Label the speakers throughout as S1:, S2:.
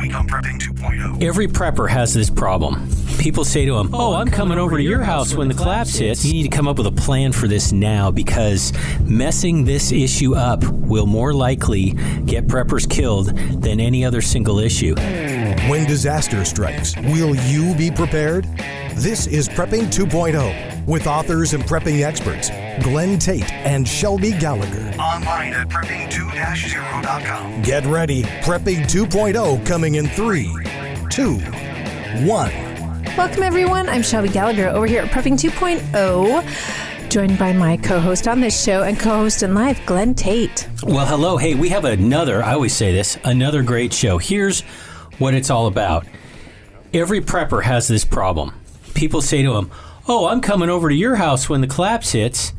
S1: week on Prepping 2.0.
S2: Every prepper has this problem. People say to them, Oh, I'm coming over to your house when the collapse hits. You need to come up with a plan for this now because messing this issue up will more likely get preppers killed than any other single issue.
S3: When disaster strikes, will you be prepared? This is Prepping 2.0 with authors and prepping experts Glenn Tate and Shelby Gallagher.
S1: Online at prepping2-0.com.
S3: Get ready. Prepping 2.0 coming in 3, 2, 1.
S4: Welcome, everyone. I'm Shelby Gallagher over here at Prepping 2.0, joined by my co host on this show and co host in life, Glenn Tate.
S2: Well, hello. Hey, we have another, I always say this, another great show. Here's what it's all about. Every prepper has this problem. People say to them, Oh, I'm coming over to your house when the collapse hits.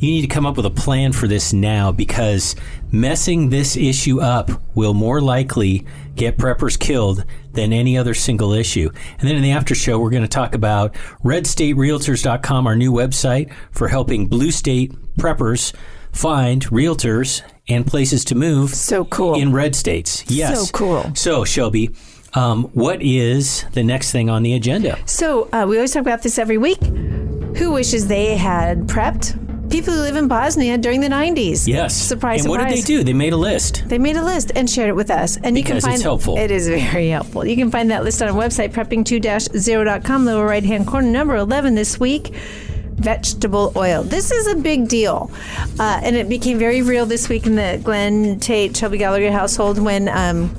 S2: You need to come up with a plan for this now because messing this issue up will more likely get preppers killed than any other single issue. And then in the after show, we're going to talk about redstaterealtors.com, our new website for helping blue state preppers find realtors and places to move
S4: So cool.
S2: in red states. Yes.
S4: So cool.
S2: So, Shelby, um, what is the next thing on the agenda?
S4: So, uh, we always talk about this every week. Who wishes they had prepped? People who live in Bosnia during the 90s.
S2: Yes.
S4: Surprise,
S2: And what did they do? They made a list.
S4: They made a list and shared it with us. And you
S2: Because
S4: can
S2: it's
S4: find
S2: helpful.
S4: It is very helpful. You can find that list on our website, prepping2-0.com, lower right hand corner, number 11 this week. Vegetable oil. This is a big deal. Uh, and it became very real this week in the Glenn Tate Shelby Gallagher household when. Um,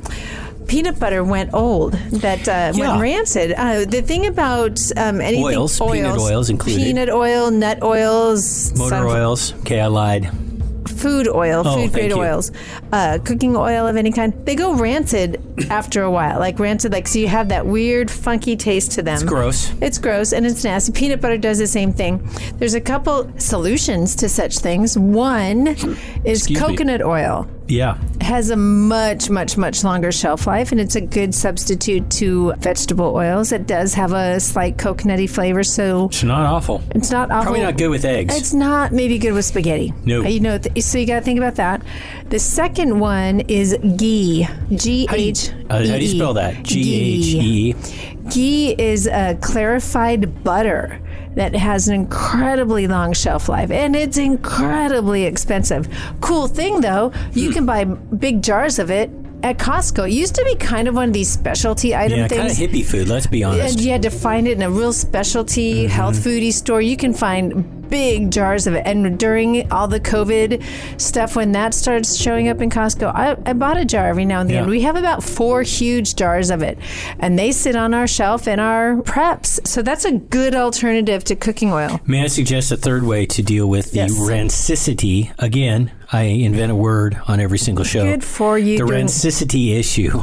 S4: Peanut butter went old, that uh,
S2: Yeah.
S4: went rancid. Uh, the thing about um, anything
S2: Oils, peanut oils included.
S4: peanut oil, nut oils,
S2: Motor oils. Okay, I lied.
S4: food oil,
S2: Oh,
S4: food grade oils, uh, cooking oil of any kind, they go rancid after a while. Like rancid, like so you have that weird, funky taste to them.
S2: It's gross.
S4: It's gross and it's nasty. Peanut butter does the same thing. There's a couple solutions to such things. One is
S2: Excuse me.
S4: coconut oil.
S2: Yeah.
S4: Has a much, much, much longer shelf life, and it's a good substitute to vegetable oils. It does have a slight coconutty flavor, so
S2: It's not awful.
S4: it's not awful.
S2: Probably not good with eggs.
S4: It's not maybe good with spaghetti.
S2: No.
S4: Uh, You know, th- so you got to think about that. The second one is ghee. G
S2: you, uh, how do you spell that? G H E.
S4: Ghee is a clarified butter that has an incredibly long shelf life and it's incredibly expensive. Cool thing though, you can buy big jars of it at Costco. It used to be kind of one of these specialty item
S2: Yeah, kind of
S4: things.
S2: hippie food, let's be honest.
S4: And you had to find it in a real specialty
S2: Mm-hmm.
S4: health foodie store. You can find big jars of it. And during all the COVID stuff, when that starts showing up in Costco, I, I bought a jar every now and then.
S2: Yeah.
S4: We have about four huge jars of it, and they sit on our shelf in our preps. So that's a good alternative to cooking oil.
S2: May I suggest a third way to deal with the
S4: Yes.
S2: rancicity? Again, I invent a word on every single show.
S4: Good for you.
S2: The rancicity issue.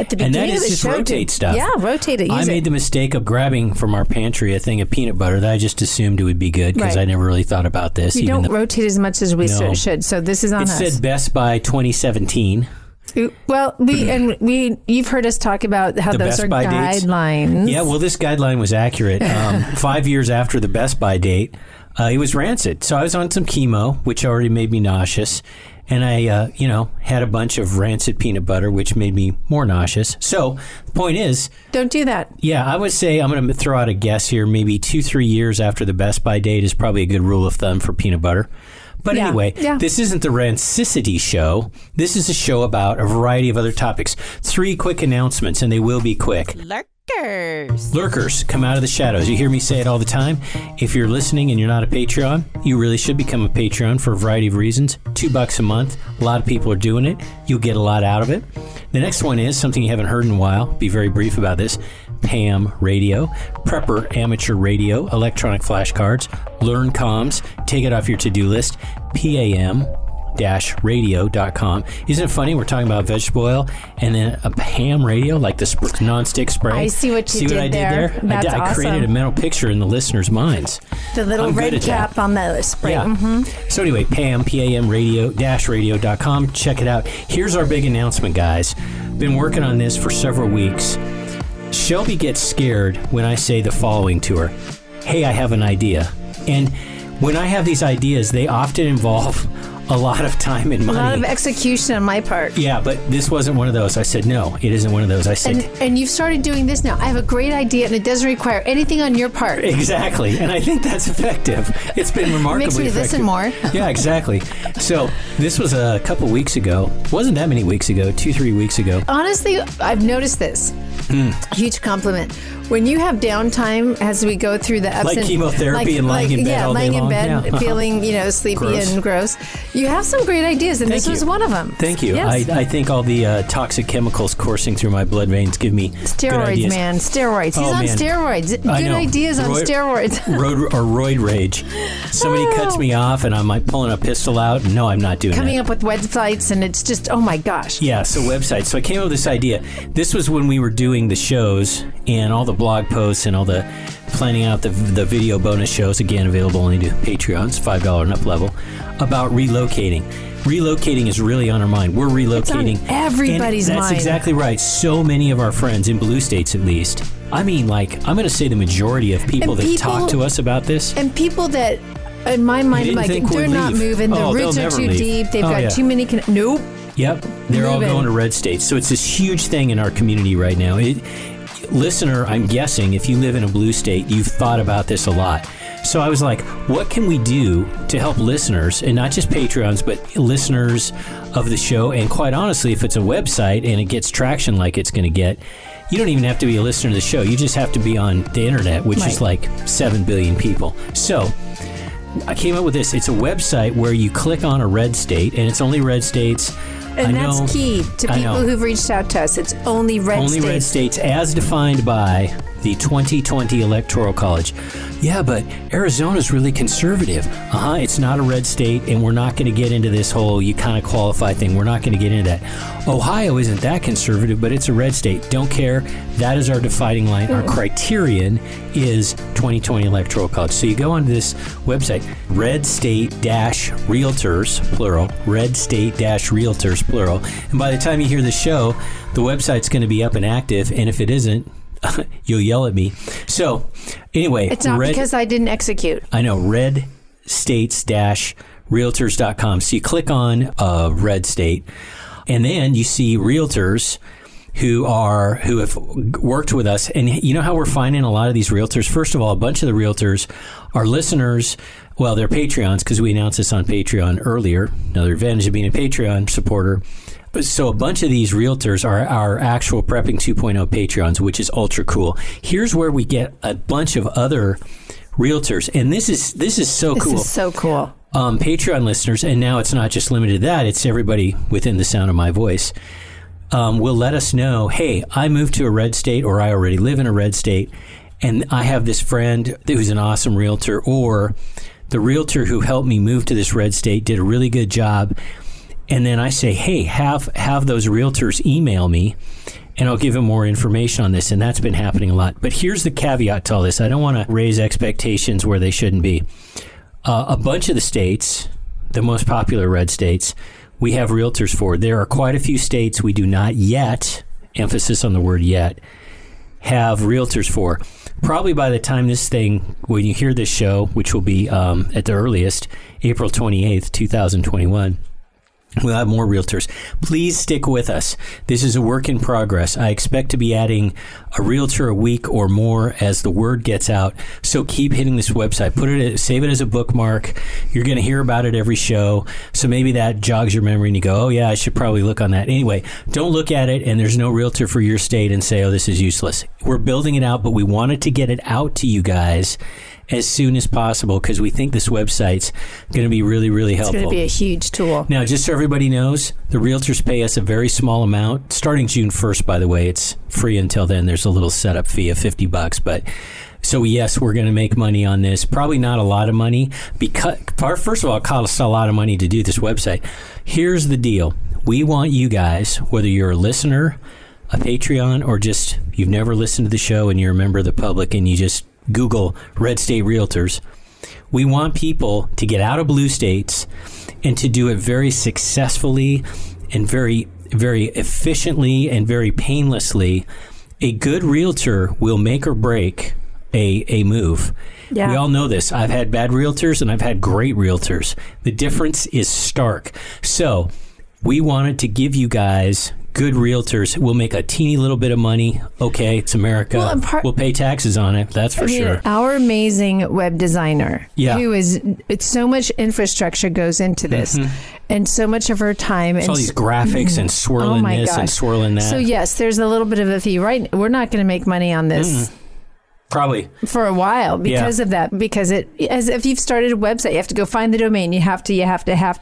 S4: At the
S2: And
S4: beginning
S2: that is
S4: the
S2: just
S4: show,
S2: rotate stuff.
S4: Yeah, rotate it.
S2: I
S4: it.
S2: made the mistake of grabbing from our pantry a thing of peanut butter that I just assumed it would be good because
S4: Right.
S2: I never really thought about this.
S4: we
S2: even
S4: don't
S2: though
S4: rotate as much as we
S2: No.
S4: should. So this is on
S2: it
S4: us.
S2: said Best By 2017.
S4: Well, we and we you've heard us talk about how
S2: The
S4: those
S2: Best
S4: are
S2: Buy dates?
S4: guidelines.
S2: Yeah, well, this guideline was accurate. Um, five years after the Best By date, uh, it was rancid. So I was on some chemo, which already made me nauseous. And I, uh, you know, had a bunch of rancid peanut butter, which made me more nauseous. So the point is,
S4: Don't do that.
S2: yeah, I would say I'm going to throw out a guess here. Maybe two, three years after the Best By date is probably a good rule of thumb for peanut butter. But
S4: Yeah,
S2: anyway,
S4: yeah.
S2: this isn't the Rancicity show. This is a show about a variety of other topics. Three quick announcements, and they will be quick.
S5: Lurkers.
S2: Lurkers come out of the shadows. You hear me say it all the time. If you're listening and you're not a Patreon, you really should become a Patreon for a variety of reasons. Two bucks a month. A lot of people are doing it. You'll get a lot out of it. The next one is something you haven't heard in a while. Be very brief about this. PAM radio, Prepper amateur radio, electronic flashcards, Learn comms, take it off your to-do list. PAM radio.com. Isn't it funny? We're talking about vegetable oil and then a ham radio, like the sp- non-stick spray.
S4: I see what you
S2: see
S4: did
S2: what I
S4: there.
S2: did there? I,
S4: That's
S2: did, I created a mental picture in the listeners' minds.
S4: The little
S2: I'm
S4: red cap on the spray.
S2: Yeah.
S4: Mhm.
S2: So anyway, Pam, P-A-M radio dash radio.com. Check it out. Here's our big announcement, guys. Been working on this for several weeks. Shelby gets scared when I say the following to her. Hey, I have an idea. And when I have these ideas, they often involve a lot of time and money.
S4: A lot of execution on my part.
S2: yeah, but this wasn't one of those. I said, no, it isn't one of those. I said,
S4: And, and you've started doing this now. I have a great idea, and it doesn't require anything on your part.
S2: Exactly, and I think that's effective. It's been remarkably
S4: Makes me
S2: effective.
S4: listen more.
S2: yeah, exactly. So this was a couple weeks ago. wasn't that many weeks ago. Two, three weeks ago.
S4: Honestly, I've noticed this.
S2: Hmm.
S4: Huge compliment. When you have downtime as we go through the ups
S2: Like
S4: and
S2: chemotherapy and lying in bed
S4: yeah,
S2: all day
S4: laying in bed,
S2: Yeah.
S4: feeling you know sleepy
S2: Gross.
S4: and gross. You have some great ideas, and this
S2: Thank
S4: was one of them.
S2: Thank you.
S4: Yes.
S2: I, I think all the uh, toxic chemicals coursing through my blood veins give me good
S4: steroids, man, steroids. He's
S2: Oh,
S4: on
S2: man.
S4: steroids. Good ideas on
S2: Roy-
S4: steroids.
S2: Road or roid rage. Somebody
S4: Oh.
S2: cuts me off, and I'm like pulling a pistol out. No, I'm not doing that.
S4: Coming
S2: that.
S4: up with websites, and it's just oh my gosh.
S2: Yeah, so websites. So I came up with this idea. This was when we were doing the shows and all the blog posts and all the planning out the, the video bonus shows, again, available only to Patreons, $5 and up level, about relocating. Relocating is really on our mind. We're relocating.
S4: on everybody's
S2: and that's
S4: mind.
S2: exactly right. So many of our friends, in blue states at least, I mean, like, I'm going to say the majority of people
S4: And
S2: that
S4: people-
S2: talk to us about this.
S4: And people that, in my mind,
S2: didn't
S4: like they're not
S2: leave.
S4: moving. The
S2: Oh,
S4: roots are too
S2: leave.
S4: deep. They've
S2: Oh,
S4: got
S2: yeah.
S4: too many. Con- nope.
S2: Yep, they're all going to red states. So it's this huge thing in our community right now. It, listener, I'm guessing if you live in a blue state, you've thought about this a lot. So I was like, what can we do to help listeners, and not just Patreons, but listeners of the show? And quite honestly, if it's a website and it gets traction like it's going to get, you don't even have to be a listener to the show. You just have to be on the internet, which is like 7 billion people. So I came up with this. It's a website where you click on a red state, and it's only red states.
S4: And
S2: I
S4: that's
S2: know-
S4: key to people who've reached out to us. It's only red
S2: only
S4: states.
S2: red states as defined by the 2020 Electoral College. Yeah, but Arizona's really conservative. Uh huh. It's not a red state, and we're not going to get into this whole you kind of qualify thing. We're not going to get into that. Ohio isn't that conservative, but it's a red state. Don't care. That is our dividing line. Our criterion is 2020 Electoral College. So you go onto this website, red state dash realtors, plural, red state dash realtors, plural. And by the time you hear the show, the website's going to be up and active. And if it isn't, you'll yell at me. So, anyway,
S4: It's not
S2: red,
S4: because I didn't execute.
S2: I know red states dash realtors.com. So you click on uh, red state, and then you see realtors who are who have worked with us. And you know how we're finding a lot of these realtors. First of all, a bunch of the realtors are listeners. Well, they're Patreons because we announced this on Patreon earlier. Another advantage of being a Patreon supporter. So a bunch of these realtors are our actual Prepping 2.0 Patreons, which is ultra cool. Here's where we get a bunch of other realtors, and this is this is so
S4: This
S2: cool.
S4: is so cool.
S2: um, Patreon listeners, and now it's not just limited to that; it's everybody within the sound of my voice. Um, will let us know, hey, I moved to a red state, or I already live in a red state, and I have this friend who's an awesome realtor, or the realtor who helped me move to this red state did a really good job. And then I say, hey, have have those realtors email me, and I'll give them more information on this. And that's been happening a lot. But here's the caveat to all this: I don't want to raise expectations where they shouldn't be. Uh, a bunch of the states, the most popular red states, we have realtors for. There are quite a few states we do not yet, emphasis on the word yet, have realtors for. Probably by the time this thing, when you hear this show, which will be um, at the earliest, April 28th, 2021. We'll have more realtors. Please stick with us. This is a work in progress. I expect to be adding a realtor a week or more as the word gets out. So keep hitting this website. Put it, save it as a bookmark. You're going to hear about it every show. So maybe that jogs your memory and you go, oh yeah, I should probably look on that. Anyway, don't look at it and there's no realtor for your state and say, oh, this is useless. We're building it out, but we wanted to get it out to you guys as soon as possible because we think this website's going to be really, really helpful.
S4: It's going to be a huge tool.
S2: Now, just so everybody knows, the realtors pay us a very small amount. Starting June 1st, by the way, it's free until then. There's a little setup fee of 50 bucks, but so yes, we're going to make money on this. Probably not a lot of money because first of all, it costs a lot of money to do this website. Here's the deal. We want you guys, whether you're a listener, a Patreon, or just you've never listened to the show and you're a member of the public and you just Google Red State Realtors. We want people to get out of blue states and to do it very successfully and very, very efficiently and very painlessly. A good realtor will make or break a, a move.
S4: Yeah.
S2: We all know this. I've had bad realtors and I've had great realtors. The difference is stark. So we wanted to give you guys good realtors. We'll make a teeny little bit of money. Okay, it's America.
S4: Well, and part-
S2: we'll pay taxes on it. That's for
S4: I mean,
S2: sure.
S4: Our amazing web designer,
S2: Yeah.
S4: who is it's so much infrastructure goes into this, mm-hmm. and so much of her time
S2: It's
S4: and
S2: all these graphics and
S4: oh
S2: swirling
S4: my
S2: this and swirling that.
S4: So yes, there's a little bit of a fee. Right, we're not going to make money on this.
S2: Probably.
S4: for a while because
S2: Yeah.
S4: of that because it as if you've started a website you have to go find the domain you have to you have to have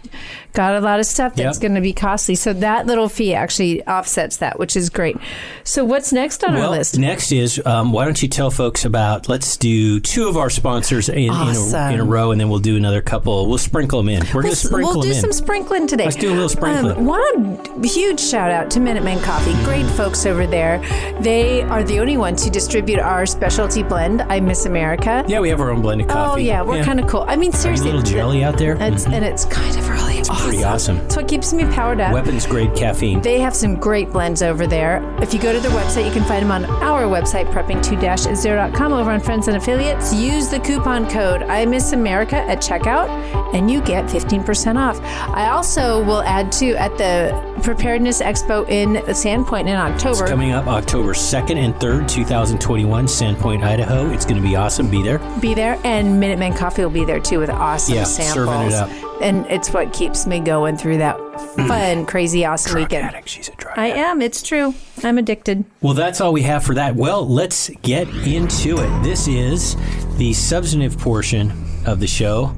S4: got a lot of stuff that's
S2: Yep.
S4: going to be costly so that little fee actually offsets that which is great so what's next on our list
S2: next is um, why don't you tell folks about? Let's do two of our sponsors in, in, a, in a row, and then we'll do another couple. We'll sprinkle them in. We're going to sprinkle
S4: we'll do some sprinkling today.
S2: Let's do a little sprinkling.
S4: Um, one huge shout out to Minuteman Coffee. Great folks over there. They are the only ones who distribute our specialty blend, I Miss America.
S2: yeah, we have our own blended oh, coffee.
S4: Oh yeah, we're kind of cool. I mean,
S2: Got a
S4: seriously,
S2: little jelly out there.
S4: It's, mm-hmm. and it's kind of really awesome.
S2: pretty awesome.
S4: It's what keeps me powered up.
S2: Weapons grade caffeine.
S4: They have some great blends over there. If you go to their website, you can find them on our website, prepping2-0.com, over on Friends and Affiliates. Use the coupon code I Miss America at checkout, and you get 15% off. I also will add to at the Preparedness Expo in Sandpoint in October.
S2: Coming up October 2nd and 3rd, 2021, Sandpoint, Idaho. It's going to be awesome. Be there.
S4: be there, and Minuteman Coffee will be there too with awesome
S2: Yeah,
S4: samples.
S2: serving it up.
S4: And it's what keeps me going through that fun, crazy, awesome
S2: Drug
S4: weekend.
S2: addict. She's a drug
S4: I am. It's true. I'm addicted.
S2: Well, that's all we have for that. Well, let's get into it. This is the substantive portion of the show.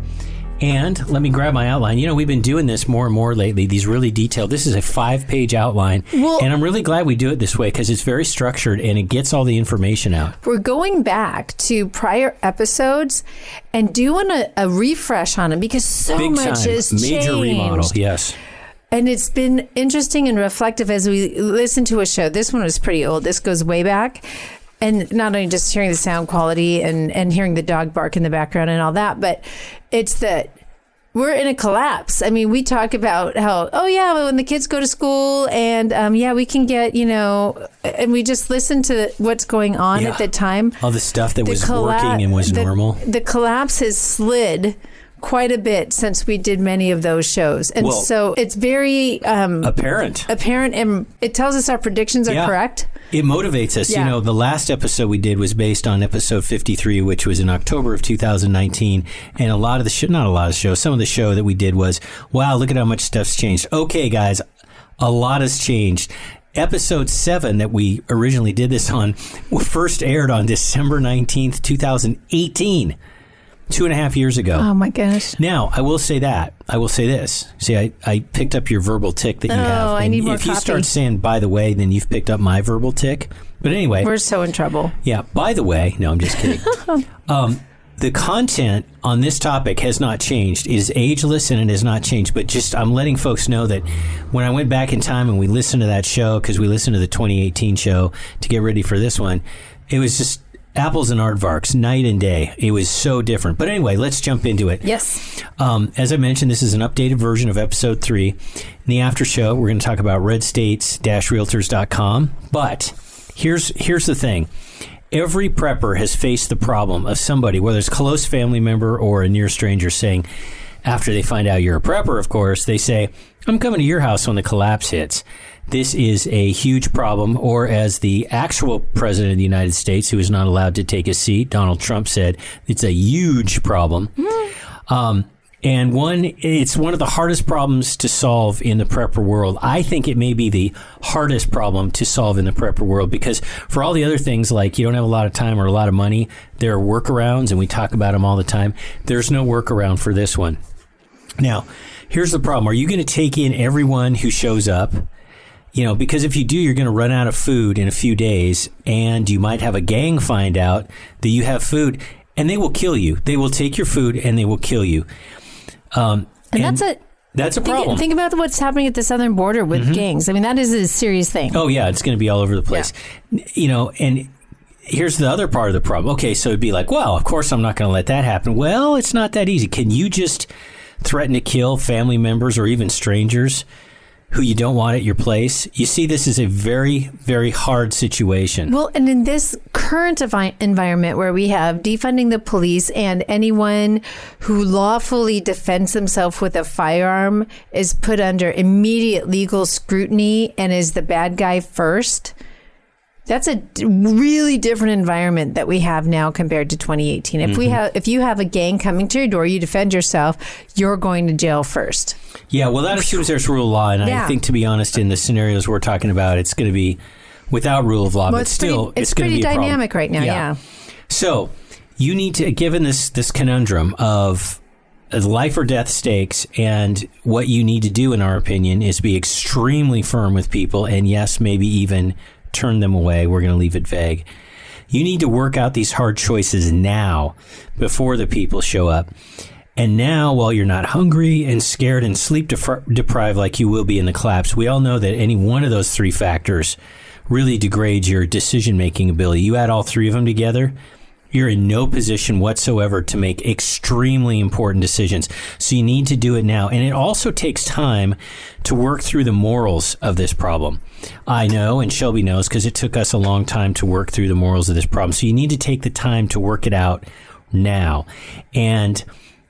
S2: And let me grab my outline. You know, we've been doing this more and more lately, these really detailed. This is a five page outline.
S4: Well-
S2: and I'm really glad we do it this way because it's very structured and it gets all the information out.
S4: We're going back to prior episodes and doing a, a refresh on them because so
S2: Big
S4: much
S2: time.
S4: has
S2: Major
S4: changed.
S2: remodel. Yes.
S4: And it's been interesting and reflective as we listen to a show. This one was pretty old. This goes way back. And not only just hearing the sound quality and, and hearing the dog bark in the background and all that, but it's that we're in a collapse. I mean, we talk about how, oh, yeah, when the kids go to school and, um, yeah, we can get, you know, and we just listen to what's going on
S2: Yeah.
S4: at the time
S2: All the stuff that was
S4: colla-
S2: working and was
S4: the-
S2: normal.
S4: The collapse has slid quite a bit since we did many of those shows, and
S2: Well-
S4: so it's very um,
S2: Apparent.
S4: apparent, and it tells us our predictions are
S2: Yeah.
S4: correct.
S2: It motivates us. You know, the last episode we did was based on episode 53, which was in October of 2019. And a lot of the show, not a lot of the show, some of the show that we did was, wow, look at how much stuff's changed. Okay, guys, a lot has changed. Episode 7 that we originally did this on first aired on December 19th, 2018. Two and a half years ago.
S4: Oh my gosh!
S2: Now, I will say that. I will say this. See, I, I picked up your verbal tick that you
S4: Oh,
S2: have.
S4: I need more
S2: if you start saying, by the way, then you've picked up my verbal tick. But anyway,
S4: We're so in trouble.
S2: yeah, by the way, no, I'm just kidding. um, the content on this topic has not changed. It is ageless and it has not changed. But just, I'm letting folks know that when I went back in time and we listened to that show, because we listened to the 2018 show to get ready for this one, it was just apples and aardvarks, night and day. It was so different. But anyway, let's jump into it.
S4: Yes.
S2: Um, as I mentioned, this is an updated version of episode three. In the after show, we're going to talk about redstates-realtors.com. But here's here's the thing: every prepper has faced the problem of somebody, whether it's a close family member or a near stranger, saying, after they find out you're a prepper, of course, they say, "I'm coming to your house when the collapse hits." This is a huge problem, or as the actual president of the United States, who is not allowed to take a seat, Donald Trump said, it's a huge problem. Um, and one, it's one of the hardest problems to solve in the prepper world. I think it may be the hardest problem to solve in the prepper world because for all the other things like you don't have a lot of time or a lot of money, there are workarounds and we talk about them all the time. There's no workaround for this one. Now, here's the problem. Are you going to take in everyone who shows up? You know, because if you do, you're going to run out of food in a few days and you might have a gang find out that you have food and they will kill you. They will take your food and they will kill you. Um,
S4: And, that's a
S2: that's a
S4: think,
S2: problem.
S4: think about what's happening at the southern border with gangs. I mean, that is a serious thing.
S2: Oh yeah, it's going to be all over the place. You know, and here's the other part of the problem. Okay, so it'd be like, well, of course I'm not going to let that happen. Well, it's not that easy. Can you just threaten to kill family members or even strangers who you don't want at your place, you see this is a very, very hard situation.
S4: Well, and in this current envi- environment where we have defunding the police and anyone who lawfully defends himself with a firearm is put under immediate legal scrutiny and is the bad guy first. That's a d- really different environment that we have now compared to 2018. If we mm-hmm. have, if you have a gang coming to your door, you defend yourself, you're going to jail first.
S2: Yeah, well, that assumes there's rule of law, and
S4: Yeah.
S2: I think, to be honest, in the scenarios we're talking about, it's going to be without rule of law,
S4: Well,
S2: but
S4: it's
S2: still,
S4: pretty, it's
S2: going to
S4: pretty dynamic right now. Yeah.
S2: So you need to, given this this conundrum of life or death stakes, and what you need to do, in our opinion, is be extremely firm with people, and yes, maybe even turn them away. We're going to leave it vague. You need to work out these hard choices now before the people show up. And now, while you're not hungry and scared and sleep depri- deprived like you will be in the collapse, we all know that any one of those three factors really degrades your decision making ability. You add all three of them together, you're in no position whatsoever to make extremely important decisions. So you need to do it now. And it also takes time to work through the morals of this problem. I know, and Shelby knows, because it took us a long time to work through the morals of this problem. So you need to take the time to work it out now. And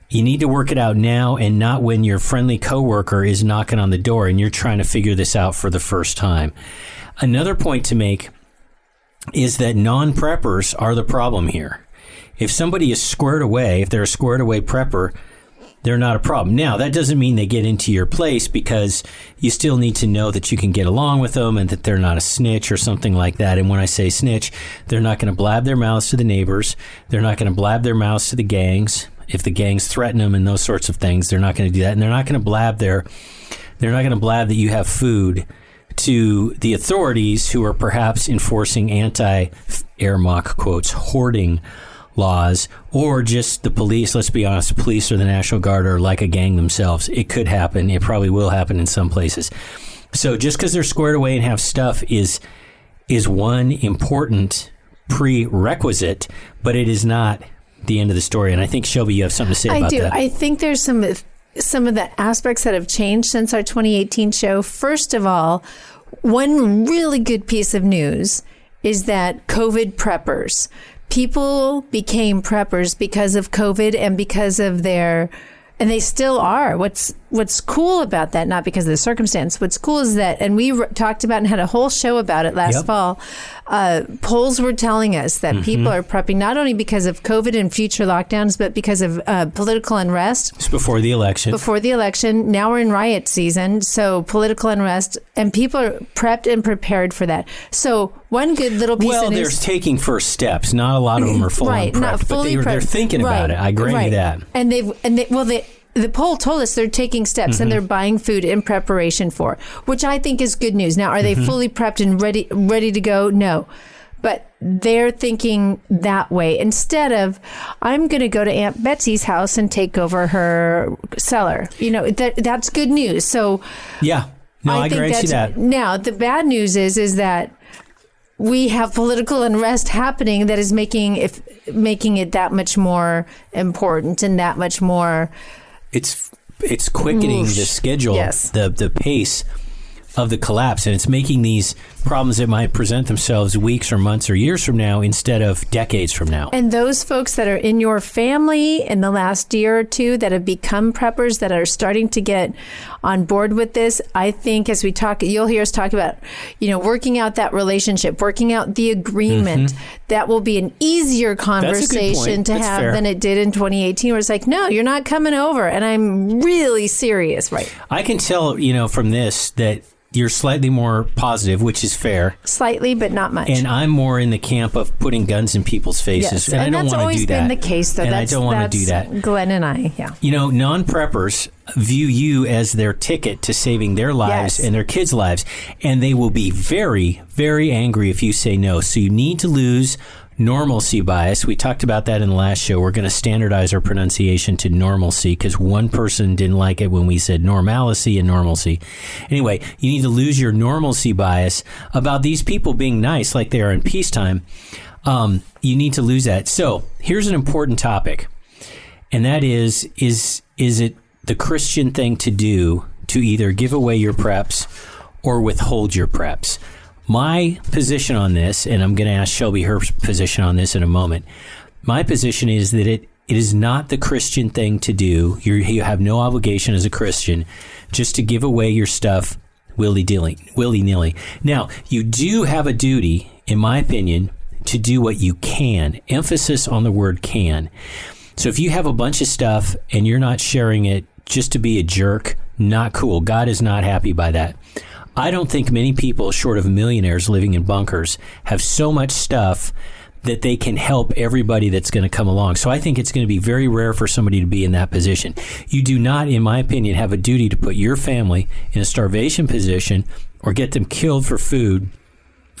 S2: you need to work it out now and not when your friendly coworker is knocking on the door and you're trying to figure this out for the first time. Another point to make is that non preppers are the problem here. If somebody is squared away, if they're a squared away prepper, they're not a problem. Now, that doesn't mean they get into your place because you still need to know that you can get along with them and that they're not a snitch or something like that. And when I say snitch, they're not going to blab their mouths to the neighbors. They're not going to blab their mouths to the gangs. If the gangs threaten them and those sorts of things, they're not going to do that. And they're not going to blab their, they're not going to blab that you have food to the authorities who are perhaps enforcing anti air mock quotes hoarding laws or just the police. Let's be honest the police or the national guard are like a gang themselves. It could happen. It probably will happen in some places. So just because they're squared away and have stuff is is one important prerequisite but it is not the end of the story. And i think shelby you have something to say
S4: I
S2: about
S4: do.
S2: that.
S4: I think there's some some of the aspects that have changed since our 2018 show. First of all, one really good piece of news is that COVID preppers, people became preppers because of COVID and because of their and they still are. What's what's cool about that, not because of the circumstance. What's cool is that, and we r- talked about and had a whole show about it last
S2: Yep.
S4: fall. Uh, polls were telling us that
S2: Mm-hmm.
S4: people are prepping not only because of COVID and future lockdowns, but because of uh, political unrest
S2: it's before the election
S4: before the election. Now we're in riot season, so political unrest, and people are prepped and prepared for that. So one good little piece
S2: well,
S4: of
S2: they're taking first steps. Not a lot of them are full
S4: right,
S2: on
S4: not
S2: prepped, but
S4: fully
S2: they, they're
S4: prepped.
S2: thinking about it. I grant
S4: right.
S2: you that.
S4: And they've and they well they the poll told us they're taking steps
S2: Mm-hmm.
S4: and they're buying food in preparation for, which I think is good news. Now, are
S2: Mm-hmm.
S4: they fully prepped and ready ready to go? No. But they're thinking that way instead of I'm going to go to Aunt Betsy's house and take over her cellar. You know that that's good news. So
S2: Yeah. No, I, grant you that.
S4: now the bad news is is that we have political unrest happening that is making if making it that much more important and that much more
S2: It's it's quickening the schedule,
S4: Yes.
S2: the the pace of the collapse, and it's making these problems that might present themselves weeks or months or years from now instead of decades from now.
S4: and those folks that are in your family in the last year or two that have become preppers that are starting to get on board with this i think as we talk you'll hear us talk about you know working out that relationship working out the agreement that will be an easier
S2: Mm-hmm.
S4: conversation to
S2: That's
S4: have
S2: fair.
S4: than it did in 2018 where it's like no you're not coming over and i'm really serious right
S2: I can tell, you know, from this that you're slightly more positive, which is fair.
S4: slightly but not much
S2: And I'm more in the camp of putting guns in people's faces,
S4: yes
S2: and, I don't
S4: that's
S2: want to
S4: always
S2: do that.
S4: been the case though
S2: and
S4: that's,
S2: I don't want to do that.
S4: glenn and i yeah
S2: You know, non preppers view you as their ticket to saving their lives
S4: Yes.
S2: and their kids' lives. And they will be very, very angry if you say no. So you need to lose normalcy bias. We talked about that in the last show. We're going to standardize our pronunciation to normalcy because one person didn't like it when we said normalcy and normalcy. Anyway, you need to lose your normalcy bias about these people being nice like they are in peacetime. Um, you need to lose that. So here's an important topic and that is is is it the Christian thing to do to either give away your preps or withhold your preps. My position on this, and I'm going to ask Shelby her position on this in a moment. My position is that it, it is not the Christian thing to do. You're, you have no obligation as a Christian just to give away your stuff willy nilly. Willy nilly. Now, you do have a duty, in my opinion, to do what you can. Emphasis on the word can. So if you have a bunch of stuff and you're not sharing it just to be a jerk, not cool. God is not happy by that. I don't think many people, short of millionaires living in bunkers, have so much stuff that they can help everybody that's going to come along. So I think it's going to be very rare for somebody to be in that position. You do not, in my opinion, have a duty to put your family in a starvation position or get them killed for food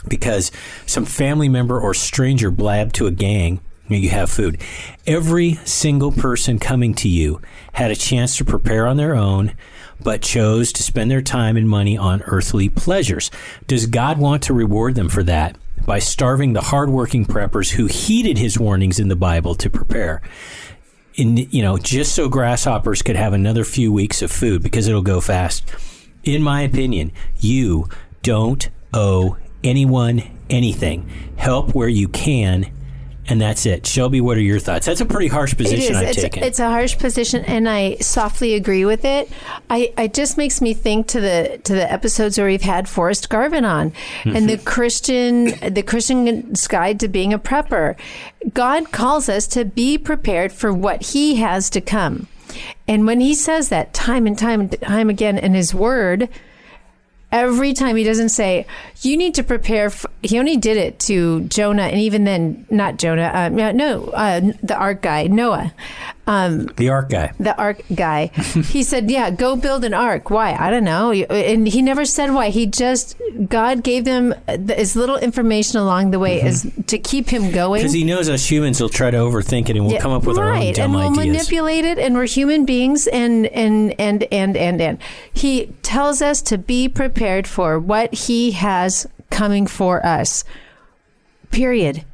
S2: because some family member or stranger blabbed to a gang you have food. Every single person coming to you had a chance to prepare on their own, but chose to spend their time and money on earthly pleasures. Does God want to reward them for that by starving the hardworking preppers who heeded his warnings in the Bible to prepare? In, you know, just so grasshoppers could have another few weeks of food because it'll go fast. In my opinion, you don't owe anyone anything. Help where you can and that's it. Shelby, what are your thoughts? That's a pretty harsh position I've
S4: it's,
S2: taken.
S4: It's a harsh position, and I softly agree with it. I it just makes me think to the to the episodes where we've had Forrest Garvin on, mm-hmm. and the Christian the Christian's guide to being a prepper. God calls us to be prepared for what He has to come, and when He says that time and time and time again in His Word every time he doesn't say you need to prepare f-. he only did it to jonah and even then not jonah uh, no uh, the ark guy noah
S2: um, the ark guy
S4: the ark guy he said yeah go build an ark why i don't know and he never said why he just god gave them as little information along the way mm-hmm. as to keep him going
S2: because he knows us humans will try to overthink it and we'll yeah, come up with
S4: right.
S2: our own dumb
S4: and
S2: we'll
S4: ideas. manipulate it and we're human beings and and and and and and he tells us to be prepared prepared for what He has coming for us. Period.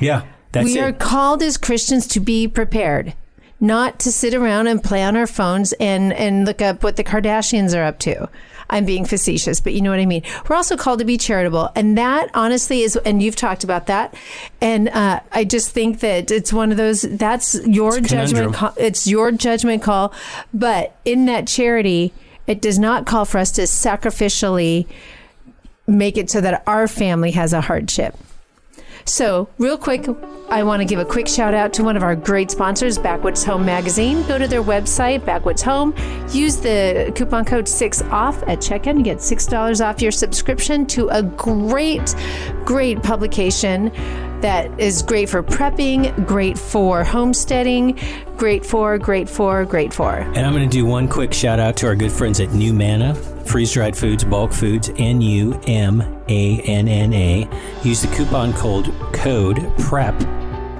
S2: Yeah. That's
S4: we
S2: it.
S4: are called as Christians to be prepared, not to sit around and play on our phones and, and look up what the Kardashians are up to. I'm being facetious, but you know what I mean. We're also called to be charitable, and that honestly is, and you've talked about that, and uh, I just think that it's one of those. That's your judgment. Call, it's your judgment call, but in that charity, it does not call for us to sacrificially make it so that our family has a hardship. So, real quick, I want to give a quick shout out to one of our great sponsors, Backwoods Home Magazine. Go to their website, Backwoods Home. Use the coupon code 6OFF at checkout and get $6 off your subscription to a great, great publication that is great for prepping, great for homesteading, great for, great for, great for.
S2: And I'm going to do one quick shout out to our good friends at NuManna, freeze dried foods, bulk foods, N U M A N N A. Use the coupon code code PREP,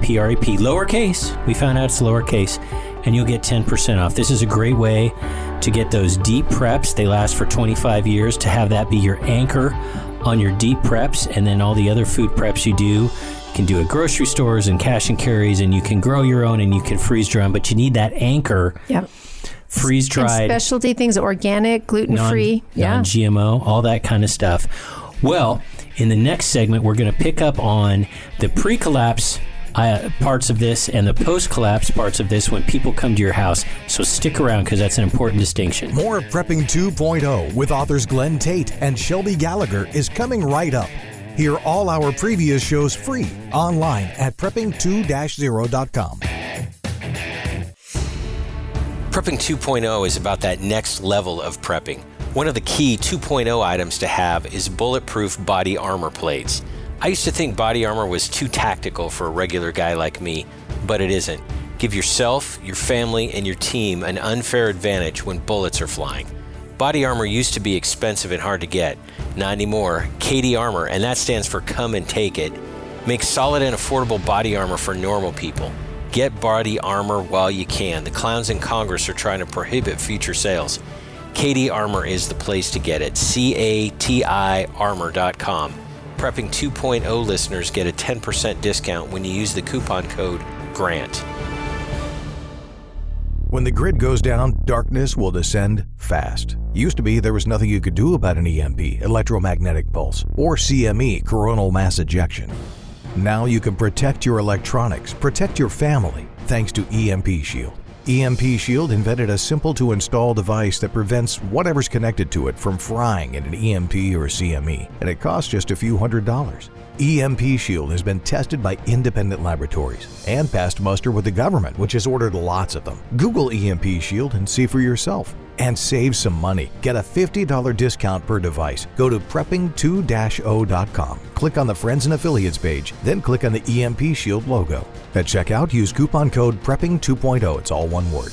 S2: P R E P, lowercase. We found out it's lowercase, and you'll get 10% off. This is a great way to get those deep preps. They last for 25 years. To have that be your anchor on your deep preps, and then all the other food preps you do can do at grocery stores and cash and carries, and you can grow your own and you can freeze dry them. But you need that anchor.
S4: Yep.
S2: Freeze dried,
S4: specialty things, organic, gluten free,
S2: yeah, non GMO, all that kind of stuff. Well, in the next segment, we're going to pick up on the pre collapse uh, parts of this and the post collapse parts of this when people come to your house. So stick around because that's an important distinction.
S3: More of Prepping 2.0 with authors Glenn Tate and Shelby Gallagher is coming right up. Hear all our previous shows free online at prepping2-0.com.
S5: Prepping 2.0 is about that next level of prepping. One of the key 2.0 items to have is bulletproof body armor plates. I used to think body armor was too tactical for a regular guy like me, but it isn't. Give yourself, your family, and your team an unfair advantage when bullets are flying. Body armor used to be expensive and hard to get. Not anymore. CATI Armor, and that stands for Come and Take It, makes solid and affordable body armor for normal people. Get body armor while you can. The clowns in Congress are trying to prohibit future sales. CATI Armor is the place to get it. C A T I armor.com. Prepping 2.0 listeners get a 10% discount when you use the coupon code GRANT.
S3: When the grid goes down, darkness will descend fast. Used to be there was nothing you could do about an EMP, electromagnetic pulse, or CME, coronal mass ejection. Now you can protect your electronics, protect your family, thanks to EMP Shield. EMP Shield invented a simple to install device that prevents whatever's connected to it from frying in an EMP or CME, and it costs just a few hundred dollars. EMP Shield has been tested by independent laboratories and passed muster with the government, which has ordered lots of them. Google EMP Shield and see for yourself. And save some money. Get a $50 discount per device. Go to prepping2-0.com. Click on the Friends and Affiliates page, then click on the EMP Shield logo. At checkout, use coupon code PREPPING 2.0. It's all one word.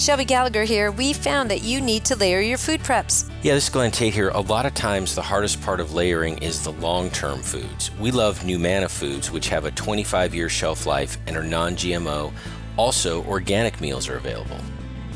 S6: Shelby Gallagher here. We found that you need to layer your food preps.
S5: Yeah, this is Glenn Tate here. A lot of times, the hardest part of layering is the long term foods. We love NuManna foods, which have a 25 year shelf life and are non GMO. Also, organic meals are available.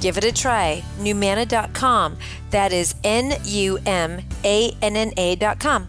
S6: Give it a try. NuManna.com. That is N U M A N N A.com.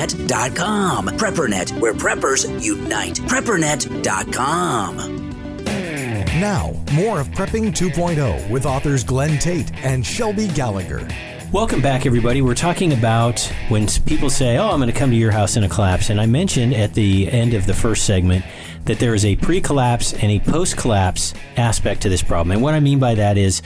S7: preppernet.com. PrepperNet, where preppers unite. Preppernet.com.
S3: Now, more of Prepping 2.0 with authors Glenn Tate and Shelby Gallagher.
S2: Welcome back, everybody. We're talking about when people say, Oh, I'm going to come to your house in a collapse. And I mentioned at the end of the first segment that there is a pre collapse and a post collapse aspect to this problem. And what I mean by that is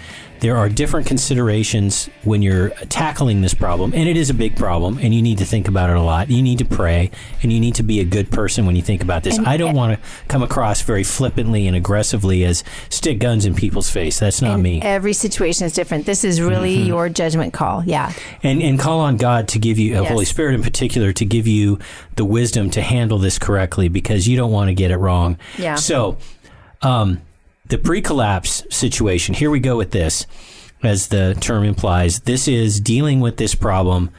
S2: there are different considerations when you're tackling this problem, and it is a big problem, and you need to think about it a lot. You need to pray, and you need to be a good person when you think about this.
S4: And-
S2: I don't want to come across very flippantly and aggressively as stick guns in people's face. That's not me.
S4: Every situation is different. This is really
S2: Mm-hmm.
S4: your judgment call. Yeah.
S2: and and call on God to give you, uh,
S4: Yes.
S2: Holy Spirit in particular, to give you the wisdom to handle this correctly because you don't want to get it wrong.
S4: Yeah.
S2: So, um, the pre-collapse situation. Here we go with this, as the term implies. This is dealing with this problem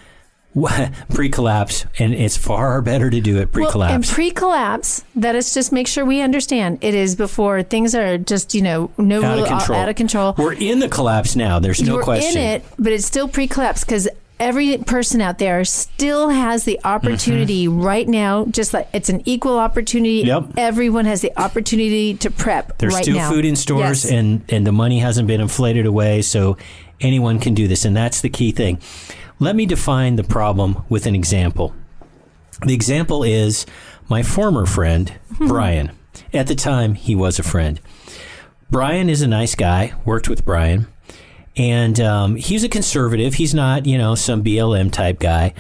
S2: pre-collapse, and it's far better to do it
S4: Well, and
S2: pre-collapse.
S4: pre-collapse, that is just make sure we understand. It is before things are just, you know, no
S2: out of
S4: rule-
S2: control.
S4: Out of control.
S2: We're in the collapse now. There's no
S4: You're
S2: question.
S4: in it, but it's still pre-collapse because every person out there still has the opportunity right now, just like it's an equal opportunity.
S2: Mm-hmm. Yep.
S4: Everyone has the opportunity to prep
S2: There's
S4: right
S2: still
S4: now.
S2: food in stores,
S4: Yes.
S2: and and the money hasn't been inflated away, so anyone can do this, and that's the key thing. Let me define the problem with an example. The example is my former friend Brian. At the time, he was a friend. Brian is a nice guy. Worked with Brian, and um, he's a conservative. He's not, you know, some BLM type guy.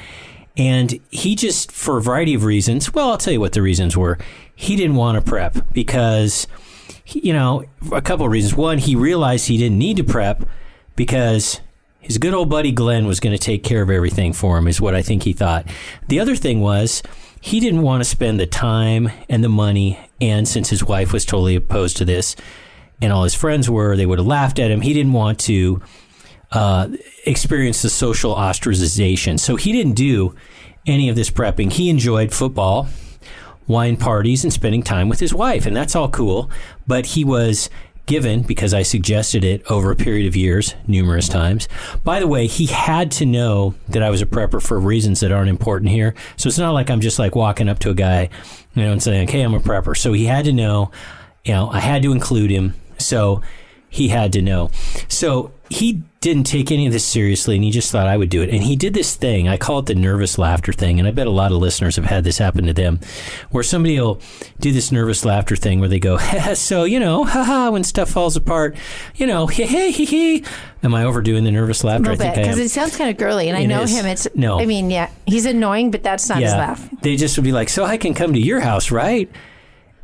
S2: And he just, for a variety of reasons, well, I'll tell you what the reasons were. He didn't want to prep because, you know, a couple of reasons. One, he realized he didn't need to prep because his good old buddy Glenn was going to take care of everything for him, is what I think he thought. The other thing was he didn't want to spend the time and the money, and since his wife was totally opposed to this, and all his friends were, they would have laughed at him. He didn't want to uh, experience the social ostracization. So he didn't do any of this prepping. He enjoyed football, wine parties, and spending time with his wife, and that's all cool. But he was given because I suggested it over a period of years, numerous times. By the way, he had to know that I was a prepper for reasons that aren't important here. So it's not like I'm just like walking up to a guy, you know, and saying, "Okay, I'm a prepper." So he had to know. You know, I had to include him. So he had to know. So he didn't take any of this seriously and he just thought I would do it. And he did this thing. I call it the nervous laughter thing. And I bet a lot of listeners have had this happen to them where somebody will do this nervous laughter thing where they go, so, you know, haha, when stuff falls apart, you know, hey, hey, hey, hey. Am I overdoing the nervous
S4: A
S2: laughter?
S4: little
S2: I
S4: bit
S2: think I
S4: because it sounds kind of girly, and I know
S2: is.
S4: him. It's
S2: No.
S4: I mean, yeah, he's annoying, but that's not his laugh.
S2: They just would be like, "So I can come to your house, right?"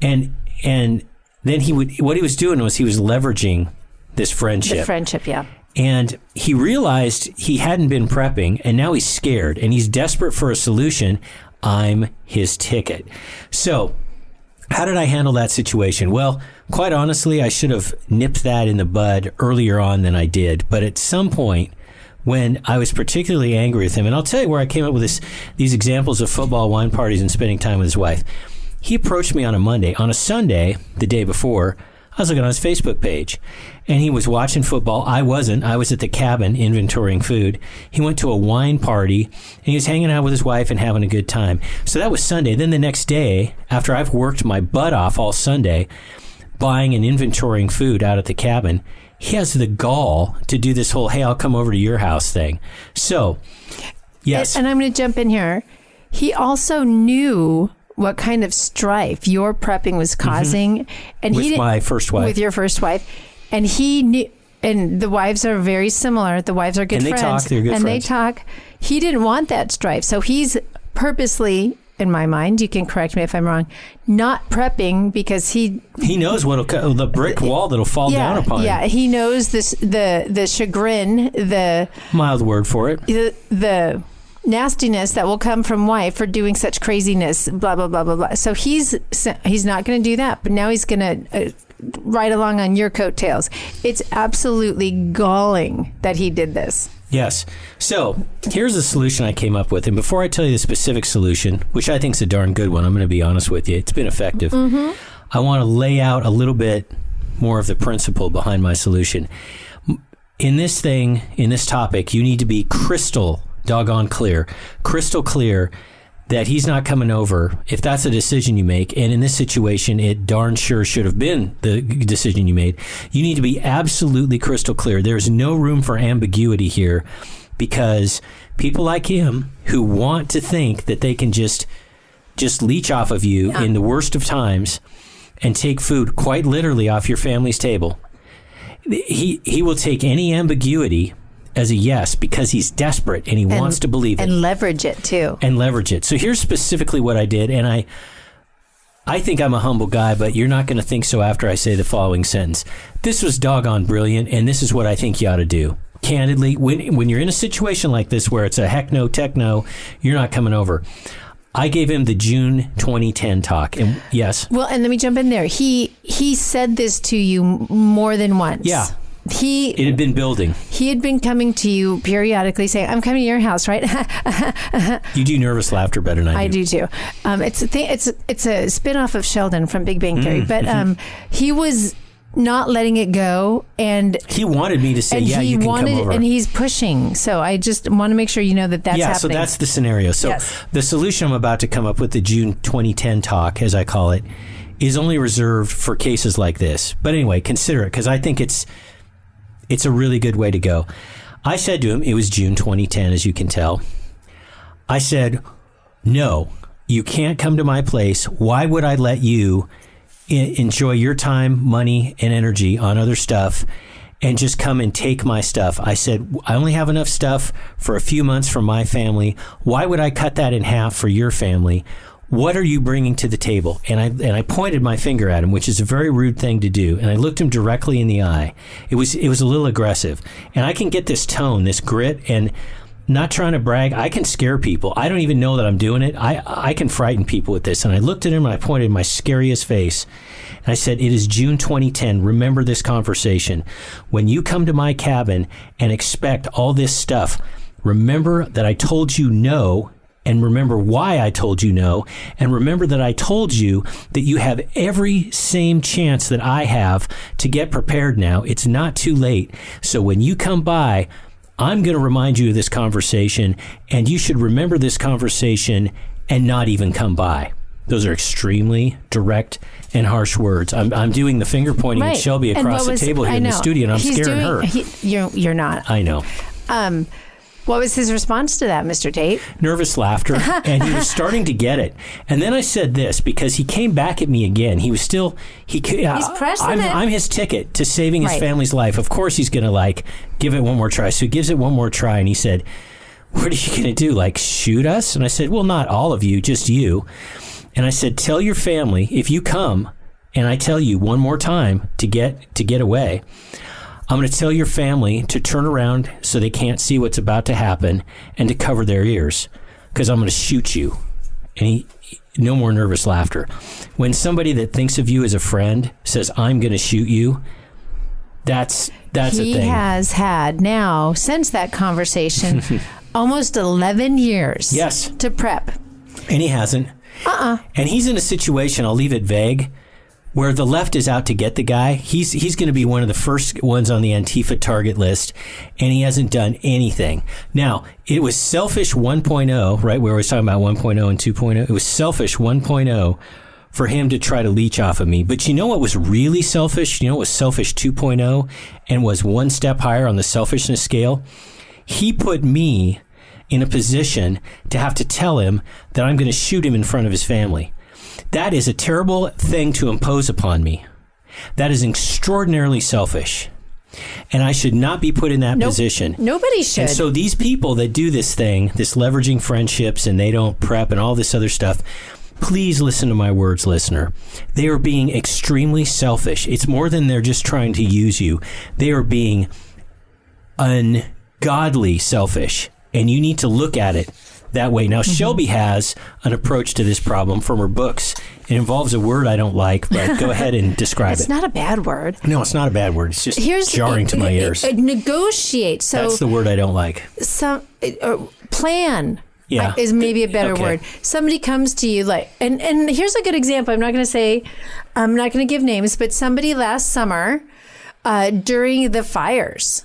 S2: And and then he would what he was doing was he was leveraging this friendship.
S4: The friendship, yeah.
S2: and he realized he hadn't been prepping and now he's scared and he's desperate for a solution. I'm his ticket. So, how did I handle that situation? Well, quite honestly, I should have nipped that in the bud earlier on than I did. But at some point, when I was particularly angry with him, and I'll tell you where I came up with this, these examples of football wine parties and spending time with his wife. He approached me on a Monday. On a Sunday, the day before, I was looking on his Facebook page and he was watching football. I wasn't. I was at the cabin inventorying food. He went to a wine party and he was hanging out with his wife and having a good time. So that was Sunday. Then the next day, after I've worked my butt off all Sunday, buying and inventorying food out at the cabin, he has the gall to do this whole, hey, I'll come over to your house thing. So, yes.
S4: And, I'm going to jump in here. He also knew what kind of strife your prepping was causing, and
S2: Mm-hmm. With
S4: he didn't-
S2: my first wife.
S4: with your first wife, and he knew. And the wives are very similar. The wives are good
S2: And they
S4: friends,
S2: talk, good
S4: and
S2: friends.
S4: they talk. He didn't want that strife, so he's purposely, in my mind, you can correct me if I'm wrong, not prepping because he
S2: he knows what'll, co- the brick wall that'll fall
S4: yeah,
S2: down upon
S4: yeah,
S2: him.
S4: he knows this the the chagrin, the
S2: Mild word for it.
S4: the, the nastiness that will come from wife for doing such craziness, blah blah blah blah blah. So he's he's not going to do that, but now he's going to uh, ride along on your coattails. It's absolutely galling that he did this.
S2: Yes. So here's the solution I came up with. And before I tell you the specific solution, which I think is a darn good one, I'm going to be honest with you. It's been effective. I want to lay out a little bit more of the principle behind my solution. In this thing, in this topic, you need to be crystal doggone clear, crystal clear that he's not coming over if that's a decision you make. And in this situation, it darn sure should have been the decision you made. You need to be absolutely crystal clear. There's no room for ambiguity here because people like him who want to think that they can just just leech off of you in the worst of times and take food quite literally off your family's table. He he will take any ambiguity as a yes because he's desperate and he wants to believe it
S4: and leverage it too.
S2: and leverage it. So here's specifically what I did, and I I think I'm a humble guy, but you're not going to think so after I say the following sentence. This was doggone brilliant, and this is what I think you ought to do. Candidly, when when you're in a situation like this where it's a heck no, tech no, you're not coming over. I gave him the June 2010 talk, and yes,
S4: Well, and let me jump in there. He he said this to you more than once.
S2: Yeah.
S4: He
S2: it had been building.
S4: he had been coming to you periodically saying, "I'm coming to your house, right?"
S2: You do nervous laughter better than I,
S4: I do too. Um, it's a thing, it's it's a spin-off of Sheldon from Big Bang
S2: Mm,
S4: Theory, but
S2: mm-hmm.
S4: um, he was not letting it go, and
S2: He wanted me to say, "Yeah,
S4: he
S2: you can
S4: wanted,
S2: come over."
S4: and he's pushing. So I just want to make sure you know that that's
S2: yeah,
S4: happening.
S2: so that's the scenario. So
S4: Yes.
S2: the solution I'm about to come up with, the June 2010 talk, as I call it, is only reserved for cases like this. But anyway, consider it because I think it's it's a really good way to go. I said to him, it was June 2010, as you can tell. I said, "No, you can't come to my place. Why would I let you e- enjoy your time, money, and energy on other stuff and just come and take my stuff?" I said, "I only have enough stuff for a few months for my family. Why would I cut that in half for your family?" What are you bringing to the table? And I and I pointed my finger at him, which is a very rude thing to do. And I looked him directly in the eye. It was it was a little aggressive, and I can get this tone, this grit, and not trying to brag. I can scare people. I don't even know that I'm doing it. I I can frighten people with this. And I looked at him and I pointed my scariest face. And I said, It is June 2010. Remember this conversation. When you come to my cabin and expect all this stuff, remember that I told you no and remember why I told you no, and remember that I told you that you have every same chance that I have to get prepared now. It's not too late. So when you come by, I'm going to remind you of this conversation, and you should remember this conversation and not even come by. Those are extremely direct and harsh words. I'm, I'm doing the finger pointing
S4: Right.
S2: at Shelby across the
S4: was-
S2: table here in the studio, and I'm
S4: He's
S2: scaring
S4: doing-
S2: her.
S4: he- you're, you're not.
S2: I know.
S4: Um, what was his response to that, Mr. Tate?
S2: nervous laughter, and he was starting to get it. And then I said this because he came back at me again. He was still he. uh,
S4: He's pressing
S2: I'm,
S4: it.
S2: I'm his ticket to saving his
S4: Right.
S2: family's life. Of course, he's going to like give it one more try. So he gives it one more try, and he said, "What are you going to do? Like shoot us?" And I said, "Well, not all of you, just you." And I said, "Tell your family if you come." And I tell you one more time to get to get away. I'm going to tell your family to turn around so they can't see what's about to happen and to cover their ears because I'm going to shoot you. And he, no more nervous laughter. When somebody that thinks of you as a friend says, I'm going to shoot you, that's, that's
S4: he
S2: a thing.
S4: He has had now, since that conversation, almost 11 years
S2: Yes.
S4: to prep.
S2: And he hasn't. Uh-uh. And he's in a situation, I'll leave it vague, where the left is out to get the guy. He's he's going to be one of the first ones on the Antifa target list, and he hasn't done anything. Now, it was selfish 1.0, right? We were always talking about 1.0 and 2.0. It was selfish 1.0 for him to try to leech off of me. But you know what was really selfish? You know what was selfish 2.0 and was one step higher on the selfishness scale? He put me in a position to have to tell him that I'm going to shoot him in front of his family. That is a terrible thing to impose upon me. That is extraordinarily selfish. And I should not be put in that
S4: Nope.
S2: position.
S4: Nobody should.
S2: And so these people that do this thing, this leveraging friendships and they don't prep and all this other stuff, please listen to my words, listener. They are being extremely selfish. It's more than they're just trying to use you. They are being ungodly selfish. And you need to look at it that way. Now,
S4: Mm-hmm.
S2: Shelby has an approach to this problem from her books. It involves a word I don't like, but go ahead and describe
S4: it's
S2: it.
S4: It's not a bad word.
S2: no, it's not a bad word. It's just
S4: Here's
S2: jarring to my
S4: it-
S2: ears.
S4: it- negotiate. So
S2: That's the word I don't like.
S4: some uh, plan
S2: Yeah.
S4: uh, is maybe a better
S2: Okay.
S4: word. Somebody comes to you like, and and here's a good example. I'm not going to say, I'm not going to give names, but somebody last summer uh, during the fires.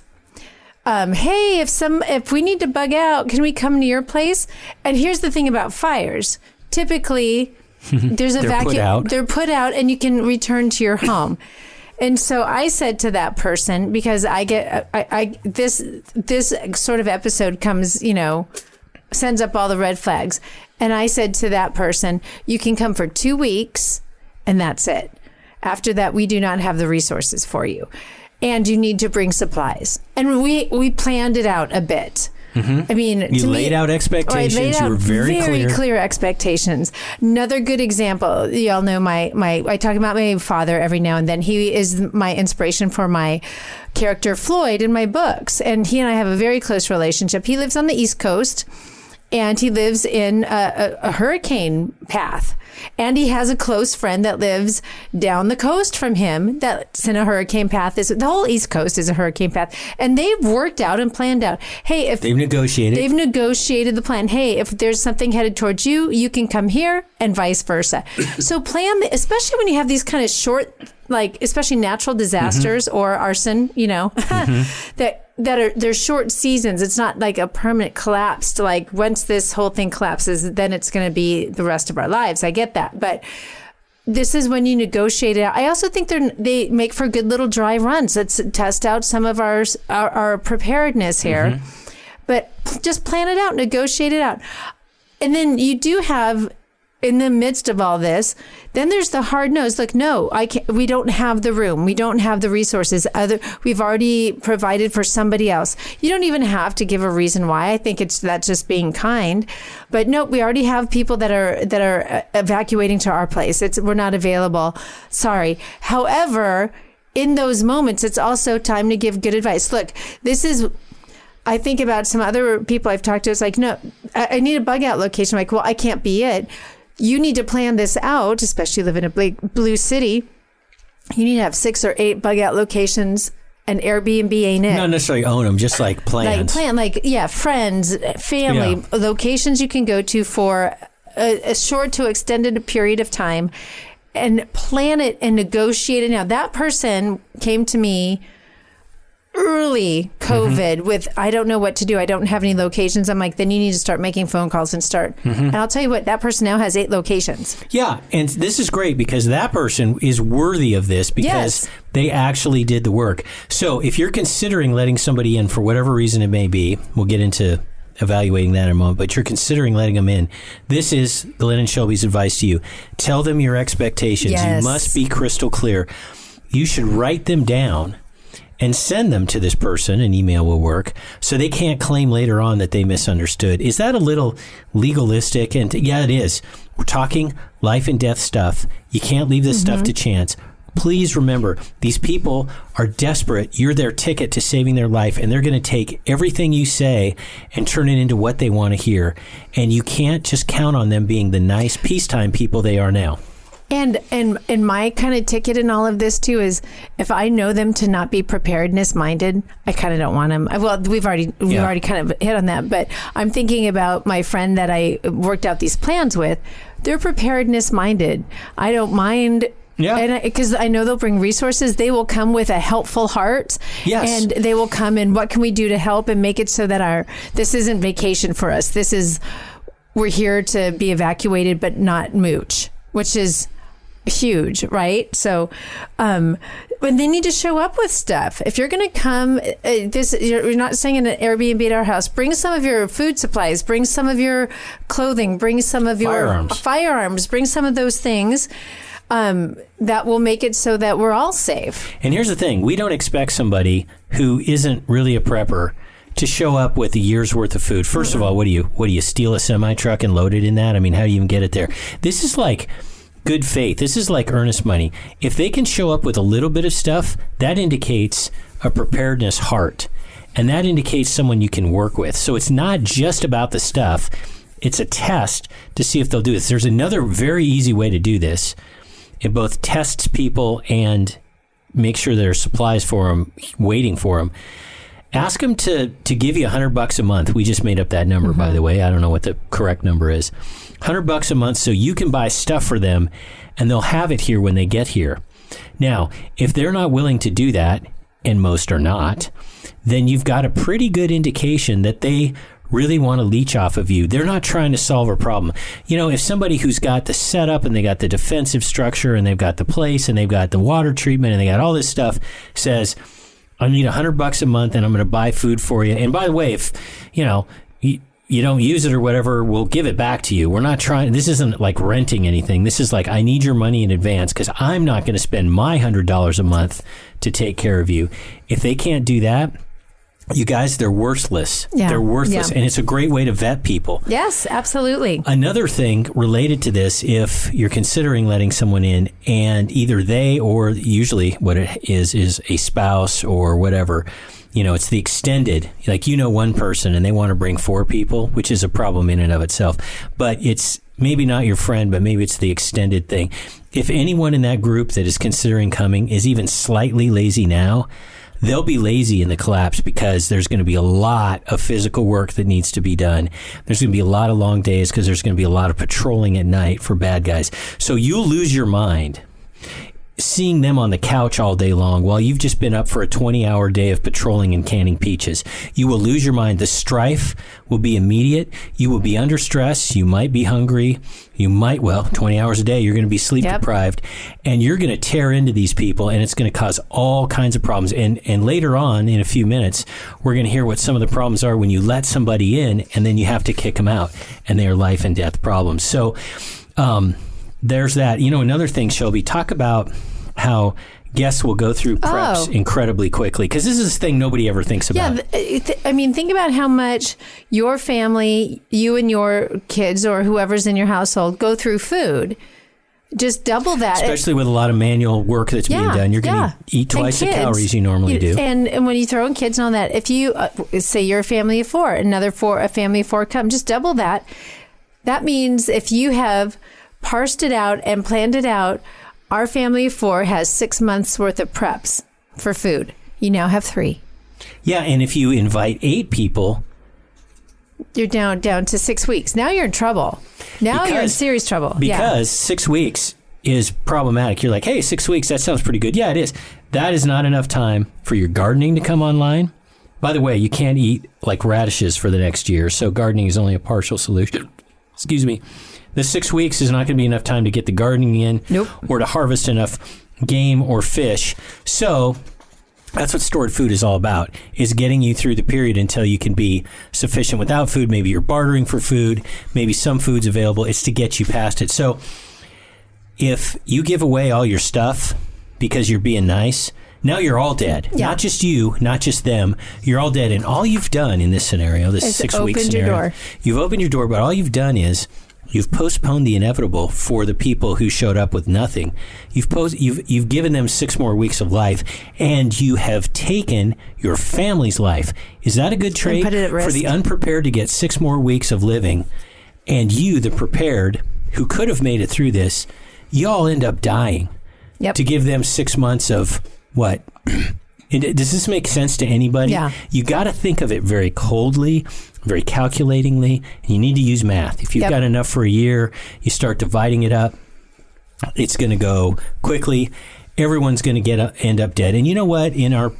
S4: Um, hey, if some if we need to bug out, can we come to your place? And here's the thing about fires. Typically, there's a
S2: They're put
S4: vacuum.
S2: out.
S4: They're put out, and you can return to your home. And so I said to that person because I get I, I this this sort of episode comes you know sends up all the red flags, and I said to that person, you can come for two weeks, and that's it. After that, we do not have the resources for you, and you need to bring supplies. And we we planned it out a bit. I mean,
S2: Mm-hmm. You
S4: to me-
S2: laid out expectations.
S4: Laid
S2: You
S4: out
S2: were very clear.
S4: clear expectations. Another good example, y'all know my my I talk about my father every now and then. He is my inspiration for my character Floyd in my books, and he and I have a very close relationship. He lives on the East Coast. And he lives in a, a, a hurricane path. And he has a close friend that lives down the coast from him that's in a hurricane path. This, the whole East Coast is a hurricane path. And they've worked out and planned out hey, if
S2: They've negotiated.
S4: They've negotiated the plan. Hey, if there's something headed towards you, you can come here, and vice versa. so plan, the, especially when you have these kind of short, like especially natural mm-hmm. disasters or arson, you know, mm-hmm. that that are they're short seasons. It's not like a permanent collapse. To like once this whole thing collapses, then it's going to be the rest of our lives. I get that, but this is when you negotiate it. I also think they they make for good little dry runs. Let's test out some of our our, our preparedness here, mm-hmm. but just plan it out, negotiate it out, and then you do have in the midst of all this, then there's the hard nose. Look, no, I can't. We don't have the room. We don't have the resources. Other, we've already provided for somebody else. You don't even have to give a reason why. I think it's that's just being kind. But no, we already have people that are that are uh, evacuating to our place. It's we're not available. Sorry. However, in those moments, it's also time to give good advice. Look, this is I think about some other people I've talked to. It's like, no, I need a bug out location. I'm like, well, I can't be it. You need to plan this out, especially live in a blue city. You need to have six or eight bug out locations an Airbnb ain't it.
S2: Not necessarily own them, just like plans.
S4: like plan, like yeah, friends, family, locations you can go to for a, a short to extended period of time, and plan it and negotiate it. Now that person came to me early mm-hmm. COVID with I don't know what to do. I don't have any locations. I'm like, then you need to start making phone calls and start. Mm-hmm. And I'll tell you what, that person now has eight locations.
S2: Yeah, and this is great because that person is worthy of this because
S4: Yes.
S2: they actually did the work. So if you're considering letting somebody in for whatever reason it may be, we'll get into evaluating that in a moment, but you're considering letting them in. This is Glenn and Shelby's advice to you. Tell them your expectations.
S4: Yes.
S2: You must be crystal clear. You should write them down and send them to this person. An email will work so they can't claim later on that they misunderstood. Is that a little legalistic? And yeah, it is. We're talking life and death stuff. You can't leave this stuff to mm-hmm. chance. Please remember, these people are desperate. You're their ticket to saving their life, and they're going to take everything you say and turn it into what they want to hear. And you can't just count on them being the nice peacetime people they are now.
S4: And and and my kind of ticket in all of this too is if I know them to not be preparedness minded, I kind of don't want them. Well, we've already we've
S2: Yeah.
S4: already kind of hit on that, but I'm thinking about my friend that I worked out these plans with. They're preparedness minded. I don't mind.
S2: Yeah.
S4: and because I, know they'll bring resources, they will come with a helpful heart.
S2: Yes.
S4: and they will come and what can we do to help and make it so that our this isn't vacation for us. This is we're here to be evacuated but not mooch, which is huge, right? So, um, but they need to show up with stuff. If you're going to come, uh, this you're, you're not staying in an Airbnb at our house. Bring some of your food supplies. Bring some of your clothing. Bring some of your
S2: Firearms.
S4: firearms. Bring some of those things. Um, that will make it so that we're all safe.
S2: And here's the thing we don't expect somebody who isn't really a prepper to show up with a year's worth of food. 1st of all, what do you what do you steal a semi truck and load it in that? I mean, how do you even get it there? This is like good faith. This is like earnest money. If they can show up with a little bit of stuff, that indicates a preparedness heart. And that indicates someone you can work with. So it's not just about the stuff. It's a test to see if they'll do this. There's another very easy way to do this. It both tests people and make sure there are supplies for them, waiting for them. Ask them to to give you a hundred bucks a month. We just made up that number, by the mm-hmm. way. I don't know what the correct number is. Hundred bucks a month, so you can buy stuff for them, and they'll have it here when they get here. Now, if they're not willing to do that, and most are not, then you've got a pretty good indication that they really want to leech off of you. They're not trying to solve a problem. You know, if somebody who's got the setup and they got the defensive structure and they've got the place and they've got the water treatment and they got all this stuff says, I need a hundred bucks a month and I'm going to buy food for you. And by the way, if, you know, you, you don't use it or whatever, we'll give it back to you. We're not trying, this isn't like renting anything. This is like, I need your money in advance because I'm not going to spend my hundred dollars a month to take care of you. If they can't do that, you guys, they're worthless.
S4: Yeah.
S2: They're worthless.
S4: Yeah.
S2: And it's a great way to vet people.
S4: Yes, absolutely.
S2: Another thing related to this, if you're considering letting someone in and either they or usually what it is, is a spouse or whatever, you know, it's the extended, like you know one person and they want to bring four people, which is a problem in and of itself. But it's maybe not your friend, but maybe it's the extended thing. If anyone in that group that is considering coming is even slightly lazy now, they'll be lazy in the collapse because there's going to be a lot of physical work that needs to be done. There's going to be a lot of long days because there's going to be a lot of patrolling at night for bad guys. So you'll lose your mind seeing them on the couch all day long while you've just been up for a 20 hour day of patrolling and canning peaches. You will lose your mind. The strife will be immediate. You will be under stress. You might be hungry. You might, well, 20 hours a day, you're going to be sleep
S4: Yep.
S2: deprived and you're going to tear into these people and it's going to cause all kinds of problems. And, and later on in a few minutes, we're going to hear what some of the problems are when you let somebody in and then you have to kick them out and they are life and death problems. So, um, there's that. You know, another thing, Shelby, talk about how guests will go through preps
S4: Oh.
S2: incredibly quickly because this is a thing nobody ever thinks
S4: Yeah,
S2: about.
S4: th- th- I mean, think about how much your family, you and your kids or whoever's in your household go through food. Just double that.
S2: Especially with a lot of manual work that's being done, you're going to
S4: yeah.
S2: eat twice the calories you normally
S4: You-
S2: do.
S4: And, and when you throw in kids and all that, if you uh, say you're a family of four, another four, a family of four come, just double that. That means if you have parsed it out and planned it out, our family of four has six months worth of preps for food. You now have three.
S2: Yeah, and if you invite eight people,
S4: You're down down to six weeks. Now you're in trouble. Now you're in serious trouble.
S2: because six weeks is problematic. You're like, hey, six weeks, that sounds pretty good. Yeah, it is. That is not enough time for your gardening to come online. By the way, you can't eat like radishes for the next year, so gardening is only a partial solution. Excuse me. The six weeks is not going to be enough time to get the gardening in
S4: Nope.
S2: or to harvest enough game or fish. So that's what stored food is all about is getting you through the period until you can be sufficient without food. Maybe you're bartering for food. Maybe some food's available. It's to get you past it. So if you give away all your stuff because you're being nice now you're all dead.
S4: Yeah.
S2: not just you not just them. You're all dead. And all you've done in this scenario this
S4: Is
S2: six week scenario you've opened your door but all you've done is You've postponed the inevitable for the people who showed up with nothing. You've post, you've you've given them six more weeks of life, and you have taken your family's life. Is that a good trade
S4: put it at
S2: for the unprepared to get six more weeks of living, and you, the prepared, who could have made it through this, you all end up dying
S4: Yep.
S2: to give them six months of what? It- Does this make sense to anybody?
S4: Yeah.
S2: You got to think of it very coldly, very calculatingly, you need to use math. If you've
S4: Yep.
S2: got enough for a year, you start dividing it up. It's going to go quickly. Everyone's going to get uh, end up dead. And you know what? In our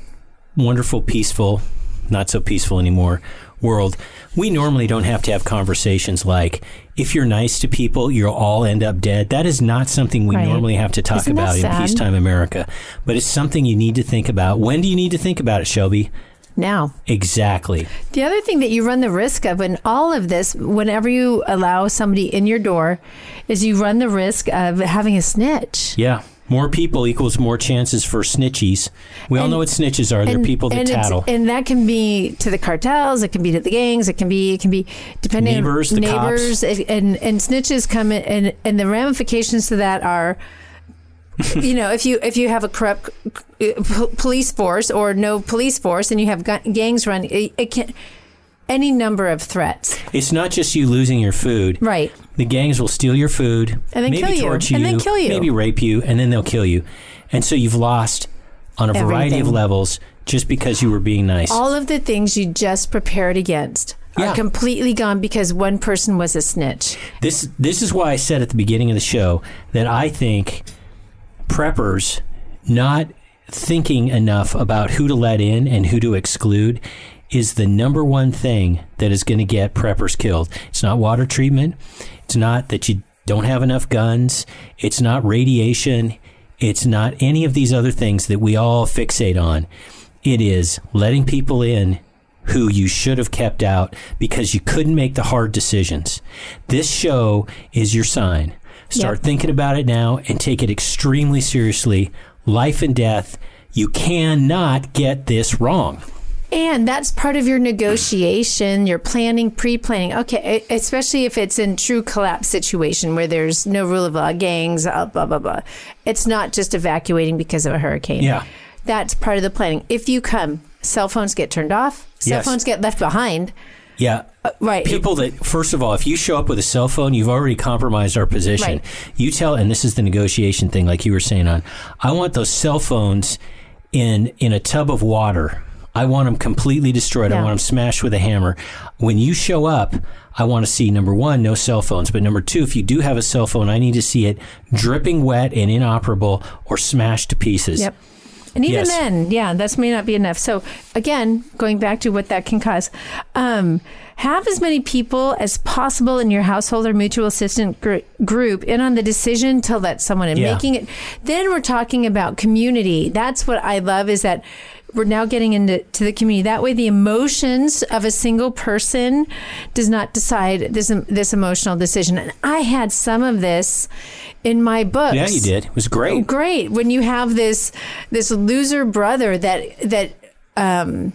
S2: wonderful, peaceful, not so peaceful anymore world, we normally don't have to have conversations like, if you're nice to people, you'll all end up dead. That is not something we
S4: Right.
S2: normally have to talk
S4: Isn't
S2: about in peacetime America. But it's something you need to think about. When do you need to think about it, Shelby?
S4: now.
S2: Exactly.
S4: The other thing that you run the risk of in all of this, whenever you allow somebody in your door, is you run the risk of having a snitch.
S2: Yeah. More people equals more chances for snitchies. We all know what snitches are. They're people that
S4: and
S2: tattle.
S4: and that can be to the cartels. It can be to the gangs. It can be it can be depending
S2: Neighbors,
S4: on
S2: the
S4: neighbors,
S2: cops.
S4: and and snitches come in, and and the ramifications to that are. you know, if you if you have a corrupt uh, police force or no police force, and you have gangs run, it, it can any number of threats.
S2: It's not just you losing your food.
S4: Right.
S2: The gangs will steal your food,
S4: And then
S2: maybe
S4: kill you, and then kill you.
S2: maybe rape you, and then they'll kill you. And so you've lost on a variety of levels just because you were being nice.
S4: All of the things you just prepared against
S2: Yeah.
S4: are completely gone because one person was a snitch.
S2: This this is why I said at the beginning of the show that I think preppers not thinking enough about who to let in and who to exclude is the number one thing that is going to get preppers killed. It's not water treatment. It's not that you don't have enough guns. It's not radiation. It's not any of these other things that we all fixate on. It is letting people in who you should have kept out because you couldn't make the hard decisions. This show is your sign. Start
S4: Yep.
S2: thinking about it now and take it extremely seriously. Life and death. You cannot get this wrong.
S4: And that's part of your negotiation, your planning, pre-planning. Okay, especially if it's in true collapse situation where there's no rule of law, gangs, uh, blah blah blah. It's not just evacuating because of a hurricane.
S2: Yeah.
S4: that's part of the planning. If you come, cell phones get turned off, cell
S2: Yes.
S4: phones get left behind.
S2: Yeah.
S4: right.
S2: People that, first of all, if you show up with a cell phone, you've already compromised our position.
S4: Right.
S2: You tell, and this is the negotiation thing, like you were saying on, I want those cell phones in in a tub of water. I want them completely destroyed. I want them smashed with a hammer. When you show up, I want to see number one, no cell phones. But number two, if you do have a cell phone, I need to see it dripping wet and inoperable or smashed to pieces.
S4: Yep. And even
S2: Yes.
S4: then, yeah, this may not be enough. So again, going back to what that can cause, um, have as many people as possible in your household or mutual assistant gr- group in on the decision to let someone in,
S2: Yeah.
S4: making it. Then we're talking about community. That's what I love is that we're now getting into to the community. That way, the emotions of a single person does not decide this this emotional decision. And I had some of this in my books.
S2: Yeah, you did. It was great.
S4: Great when you have this this loser brother that that um,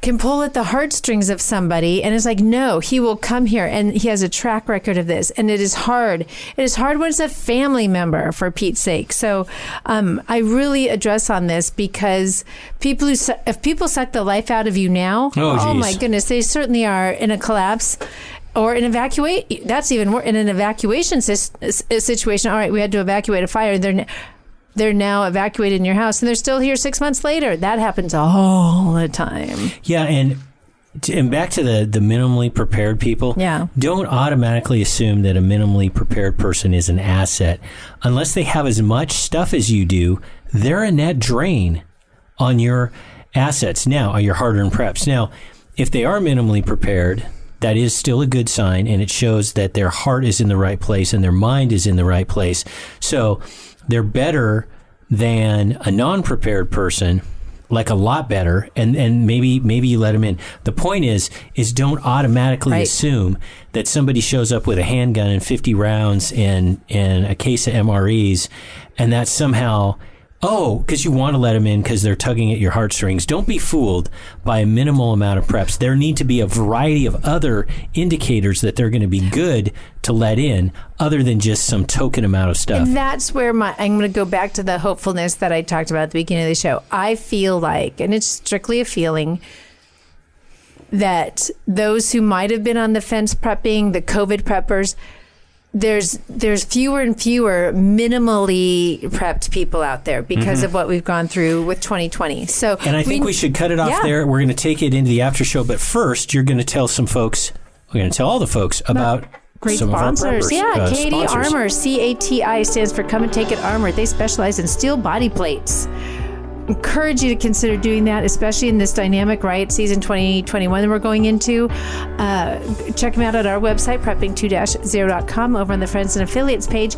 S4: can pull at the heartstrings of somebody, and it's like, no, he will come here, and he has a track record of this, and it is hard. It is hard when it's a family member, for Pete's sake. So, um, I really address on this because people who su- if people suck the life out of you now,
S2: Oh,
S4: my goodness, they certainly are in a collapse. Or an evacuate. That's even more in an evacuation situation. All right, we had to evacuate a fire. They're they're now evacuated in your house and they're still here six months later. That happens all the time.
S2: Yeah, and and back to the the minimally prepared people.
S4: Yeah.
S2: Don't automatically assume that a minimally prepared person is an asset unless they have as much stuff as you do. They're a net drain on your assets now, on your hard-earned preps. Now, if they are minimally prepared, that is still a good sign, and it shows that their heart is in the right place and their mind is in the right place. So they're better than a non-prepared person like a lot better and and maybe maybe you let them in the point is is don't automatically
S4: Right.
S2: assume that somebody shows up with a handgun and 50 rounds and and a case of MREs and that somehow oh because you want to let them in because they're tugging at your heartstrings. Don't be fooled by a minimal amount of preps. There need to be a variety of other indicators that they're going to be good to let in other than just some token amount of stuff.
S4: And that's where my I'm going to go back to the hopefulness that I talked about at the beginning of the show. I feel like, and it's strictly a feeling, that those who might have been on the fence prepping, the COVID preppers, there's there's fewer and fewer minimally prepped people out there because of what we've gone through with 2020. So,
S2: Mm-hmm. And I think we, should cut it off
S4: Yeah.
S2: there. We're going to take it into the after show, but first, you're going to tell some folks. We're going to tell all the folks about
S4: Great
S2: some
S4: sponsors.
S2: of our preppers.
S4: Yeah,
S2: uh,
S4: CATI
S2: sponsors.
S4: Armor. C A T I stands for Come and Take It Armor. They specialize in steel body plates. Encourage you to consider doing that, especially in this dynamic riot season 2021 that we're going into. Uh, check them out at our website, prepping2-0.com, over on the Friends and Affiliates page.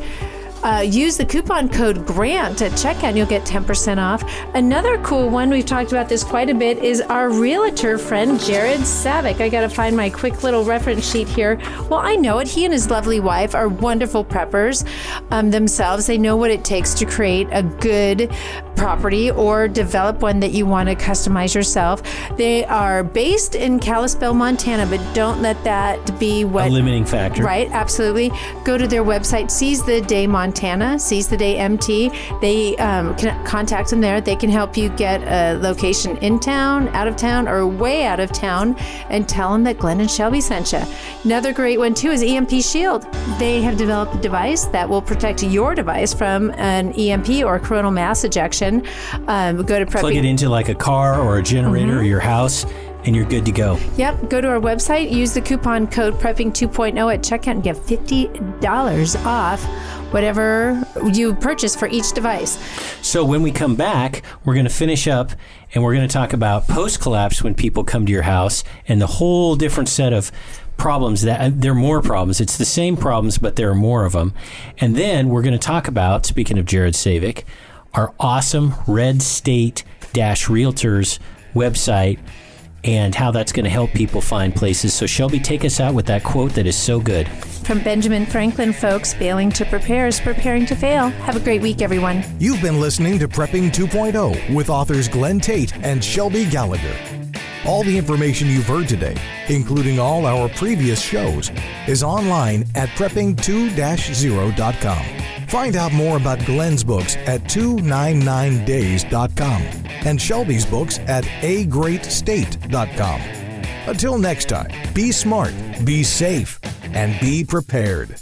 S4: Uh, use the coupon code GRANT at checkout and you'll get 10% off. Another cool one, we've talked about this quite a bit, is our realtor friend Jared Savick. I got to find my quick little reference sheet here. Well, I know it. He and his lovely wife are wonderful preppers um, themselves. They know what it takes to create a good property or develop one that you want to customize yourself. They are based in Kalispell, Montana, but don't let that be what
S2: A limiting factor.
S4: Right, absolutely. Go to their website, Seize the Day Montana, Seize the Day MT. They um, can contact them there. They can help you get a location in town, out of town, or way out of town, and tell them that Glenn and Shelby sent you. Another great one too is EMP Shield. They have developed a device that will protect your device from an EMP or coronal mass ejection. Um, go to prepping.
S2: Plug it into like a car or a generator
S4: Mm-hmm.
S2: or your house, and you're good to go.
S4: Yep, go to our website, use the coupon code prepping 2.0 at checkout and get $50 off whatever you purchase for each device.
S2: So when we come back, we're going to finish up and we're going to talk about post collapse when people come to your house and the whole different set of problems that uh, there are more problems. It's the same problems, but there are more of them. And then we're going to talk about, speaking of Jared Savick, our awesome Red State Dash Realtors website and how that's going to help people find places. So Shelby, take us out with that quote that is so good.
S4: From Benjamin Franklin, folks, failing to prepare is preparing to fail. Have a great week, everyone.
S3: You've been listening to Prepping 2.0 with authors Glenn Tate and Shelby Gallagher. All the information you've heard today, including all our previous shows, is online at prepping2-0.com. Find out more about Glenn's books at 299days.com and Shelby's books at agreatstate.com. Until next time, be smart, be safe, and be prepared.